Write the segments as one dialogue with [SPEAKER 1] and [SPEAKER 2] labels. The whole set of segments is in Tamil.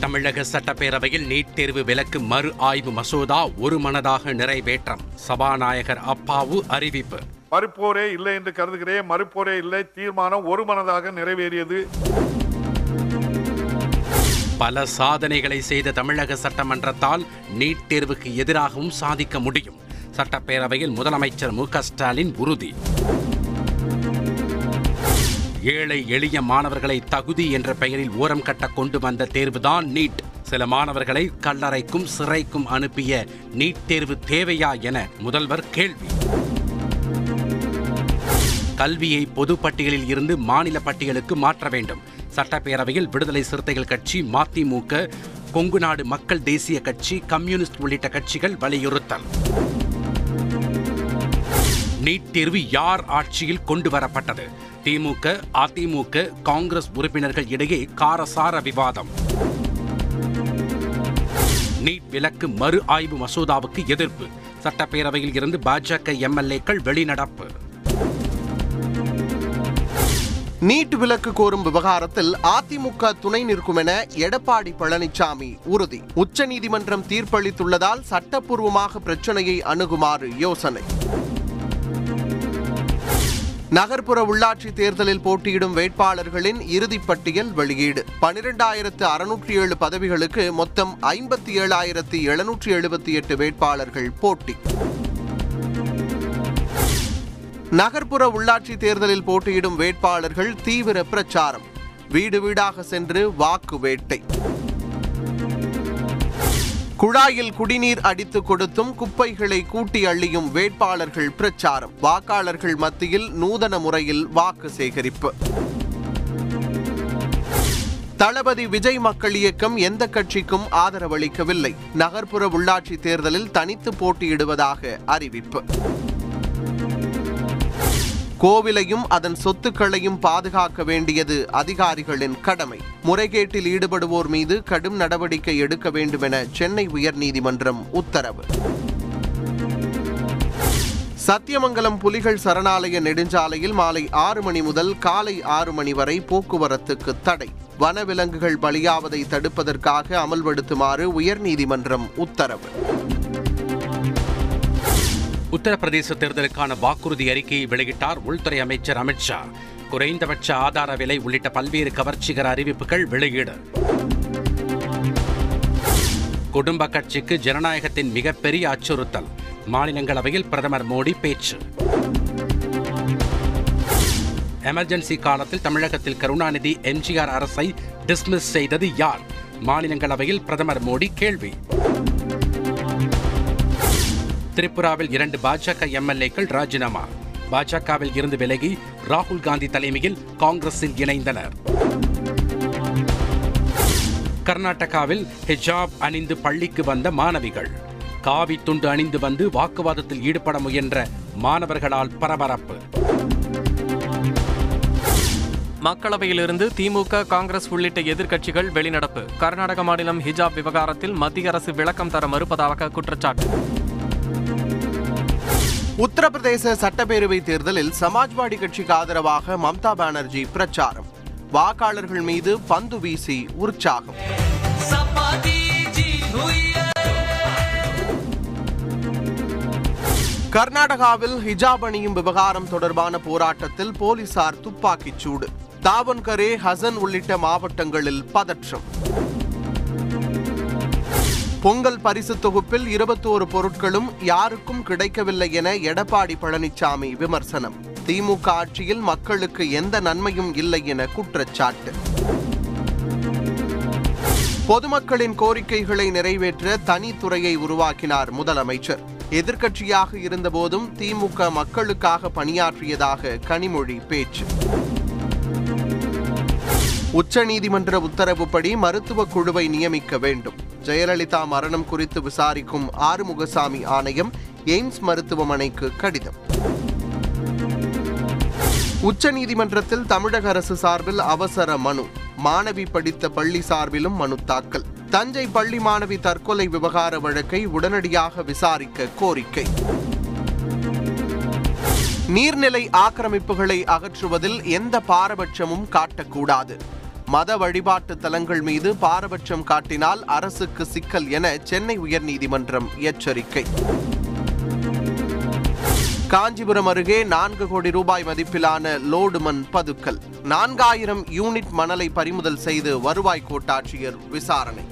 [SPEAKER 1] தமிழக சட்டப்பேரவையில் நீட் தேர்வு விலக்கு மறு ஆய்வு மசோதா ஒருமனதாக நிறைவேற்றம். சபாநாயகர் அப்பாவு அறிவிப்பு.
[SPEAKER 2] மறுப்போரே இல்லை என்று கருதுகிறேன். மறுப்போரே இல்லை. தீர்மானம் ஒருமனதாக நிறைவேறியது.
[SPEAKER 1] பல சாதனைகளை செய்த தமிழக சட்டமன்றத்தால் நீட் தேர்வுக்கு எதிராகவும் சாதிக்க முடியும். சட்டப்பேரவையில் முதலமைச்சர் மு ஸ்டாலின் உறுதி. ஏழை எளிய மாணவர்களை தகுதி என்ற பெயரில் ஓரம் கட்ட கொண்டு வந்த தேர்வுதான் நீட். சில மாணவர்களை கல்லறைக்கும் சிறைக்கும் அனுப்பிய நீட் தேர்வு தேவையா என முதல்வர் கேள்வி. கல்வியை பொது பட்டியலில் இருந்து மாநில பட்டியலுக்கு மாற்ற வேண்டும். சட்டப்பேரவையில் விடுதலை சிறுத்தைகள் கட்சி மதிமுக கொங்கு நாடு மக்கள் தேசிய கட்சி கம்யூனிஸ்ட் உள்ளிட்ட கட்சிகள் வலியுறுத்தல். நீட் தேர்வு யார் ஆட்சியில் கொண்டு வரப்பட்டது? திமுக அதிமுக காங்கிரஸ் உறுப்பினர்கள் இடையே காரசார விவாதம். நீட் விலக்கு மறு ஆய்வு மசோதாவுக்கு எதிர்ப்பு. சட்டப்பேரவையில் இருந்து பாஜக எம்எல்ஏக்கள் வெளிநடப்பு.
[SPEAKER 3] நீட் விலக்கு கோரும் விவகாரத்தில் அதிமுக துணை நிற்கும் என எடப்பாடி பழனிசாமி உறுதி. உச்சநீதிமன்றம் தீர்ப்பளித்துள்ளதால் சட்டப்பூர்வமாக பிரச்சனையை அணுகுமாறு யோசனை. நகர்ப்புற உள்ளாட்சி தேர்தலில் போட்டியிடும் வேட்பாளர்களின் இறுதிப்பட்டியல் வெளியீடு. பனிரெண்டாயிரத்து அறுநூற்றி ஏழு பதவிகளுக்கு மொத்தம் ஐம்பத்தி ஏழாயிரத்து எழுநூற்றி எழுபத்தி எட்டு வேட்பாளர்கள் போட்டி. நகர்ப்புற உள்ளாட்சி தேர்தலில் போட்டியிடும் வேட்பாளர்கள் தீவிர பிரச்சாரம். வீடு வீடாக சென்று வாக்கு வேட்டை. குழாயில் குடிநீர் அடித்து கொடுத்தும் குப்பைகளை கூட்டி அள்ளியும் வேட்பாளர்கள் பிரச்சாரம். வாக்காளர்கள் மத்தியில் நூதன முறையில் வாக்கு சேகரிப்பு. தளபதி விஜய் மக்கள் இயக்கம் எந்த கட்சிக்கும் ஆதரவளிக்கவில்லை. நகர்ப்புற உள்ளாட்சி தேர்தலில் தனித்து போட்டியிடுவதாக அறிவிப்பு. கோவிலையும் அதன் சொத்துக்களையும் பாதுகாக்க வேண்டியது அதிகாரிகளின் கடமை. முறைகேட்டில் ஈடுபடுவோர் மீது கடும் நடவடிக்கை எடுக்க வேண்டும் என சென்னை உயர்நீதிமன்றம் உத்தரவு. சத்தியமங்கலம் புலிகள் சரணாலய நெடுஞ்சாலையில் மாலை ஆறு மணி முதல் காலை ஆறு மணி வரை போக்குவரத்துக்கு தடை. வனவிலங்குகள் பலியாவதை தடுப்பதற்காக அமல்படுத்துமாறு உயர்நீதிமன்றம் உத்தரவு.
[SPEAKER 1] உத்தரப்பிரதேச தேர்தலுக்கான வாக்குறுதி அறிக்கையை வெளியிட்டார் உள்துறை அமைச்சர் அமித்ஷா குறைந்தபட்ச ஆதார விலை உள்ளிட்ட பல்வேறு கவர்ச்சிகர அறிவிப்புகள் வெளியீடு. குடும்ப கட்சிக்கு ஜனநாயகத்தின் மிகப்பெரிய அச்சுறுத்தல். மாநிலங்களவையில் பிரதமர் மோடி பேச்சு. எமர்ஜென்சி காலத்தில் தமிழகத்தில் கருணாநிதி எம்ஜிஆர் அரசை டிஸ்மிஸ் செய்தது யார்? மாநிலங்களவையில் பிரதமர் மோடி கேள்வி. திரிபுராவில் இரண்டு பாஜக எம்எல்ஏக்கள் ராஜினாமா. பாஜகவில் இருந்து விலகி ராகுல் காந்தி தலைமையில் காங்கிரஸில் இணைந்தனர். கர்நாடகாவில் ஹிஜாப் அணிந்து பள்ளிக்கு வந்த மாணவிகள். காவி துண்டு அணிந்து வந்து வாக்குவாதத்தில் ஈடுபட முயன்ற மாணவர்களால் பரபரப்பு.
[SPEAKER 4] மக்களவையிலிருந்து திமுக காங்கிரஸ் உள்ளிட்ட எதிர்க்கட்சிகள் வெளிநடப்பு. கர்நாடக மாநிலம் ஹிஜாப் விவகாரத்தில் மத்திய அரசு விளக்கம் தர மறுப்பதாக குற்றச்சாட்டு.
[SPEAKER 3] உத்தரப்பிரதேச சட்டப்பேரவை தேர்தலில் சமாஜ்வாடி கட்சிக்கு ஆதரவாக மம்தா பானர்ஜி பிரச்சாரம். வாக்காளர்கள் மீது பந்து வீசி உற்சாகம். கர்நாடகாவில் ஹிஜாப் அணியும் விவகாரம் தொடர்பான போராட்டத்தில் போலீசார் துப்பாக்கிச் சூடு. தாவன்கரே ஹசன் உள்ளிட்ட மாவட்டங்களில் பதற்றம். பொங்கல் பரிசு தொகுப்பில் இருபத்தோரு பொருட்களும் யாருக்கும் கிடைக்கவில்லை என எடப்பாடி பழனிசாமி விமர்சனம். திமுக ஆட்சியில் மக்களுக்கு எந்த நன்மையும் இல்லை என குற்றச்சாட்டு. பொதுமக்களின் கோரிக்கைகளை நிறைவேற்ற தனித்துறையை உருவாக்கினார் முதலமைச்சர். எதிர்க்கட்சியாக இருந்தபோதும் திமுக மக்களுக்காக பணியாற்றியதாக கனிமொழி பேச்சு. உச்சநீதிமன்ற உத்தரவுப்படி மருத்துவ குழுவை நியமிக்க வேண்டும். ஜெயலலிதா மரணம் குறித்து விசாரிக்கும் ஆறுமுகசாமி ஆணையம் எய்ம்ஸ் மருத்துவமனைக்கு கடிதம். உச்சநீதிமன்றத்தில் தமிழக அரசு சார்பில் அவசர மனு. மாணவி படித்த பள்ளி சார்பிலும் மனு தாக்கல். தஞ்சை பள்ளி மாணவி தற்கொலை விவகார வழக்கை உடனடியாக விசாரிக்க கோரிக்கை. நீர்நிலை ஆக்கிரமிப்புகளை அகற்றுவதில் எந்த பாரபட்சமும் காட்டக்கூடாது. மத வழிபாட்டு தலங்கள் மீது பாரபட்சம் காட்டினால் அரசுக்கு சிக்கல் என சென்னை உயர்நீதிமன்றம் எச்சரிக்கை. காஞ்சிபுரம் அருகே நான்கு கோடி ரூபாய் மதிப்பிலான லோடு மண் பதுக்கல். நான்காயிரம் யூனிட் மணலை பறிமுதல் செய்து வருவாய் கோட்டாட்சியர் விசாரணை.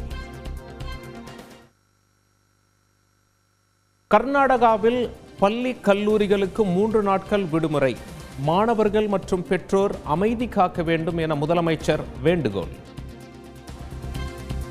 [SPEAKER 5] கர்நாடகாவில் பள்ளி கல்லூரிகளுக்கு மூன்று நாட்கள் விடுமுறை. மாணவர்கள் மற்றும் பெற்றோர் அமைதி காக்க வேண்டும் என முதலமைச்சர் வேண்டுகோள்.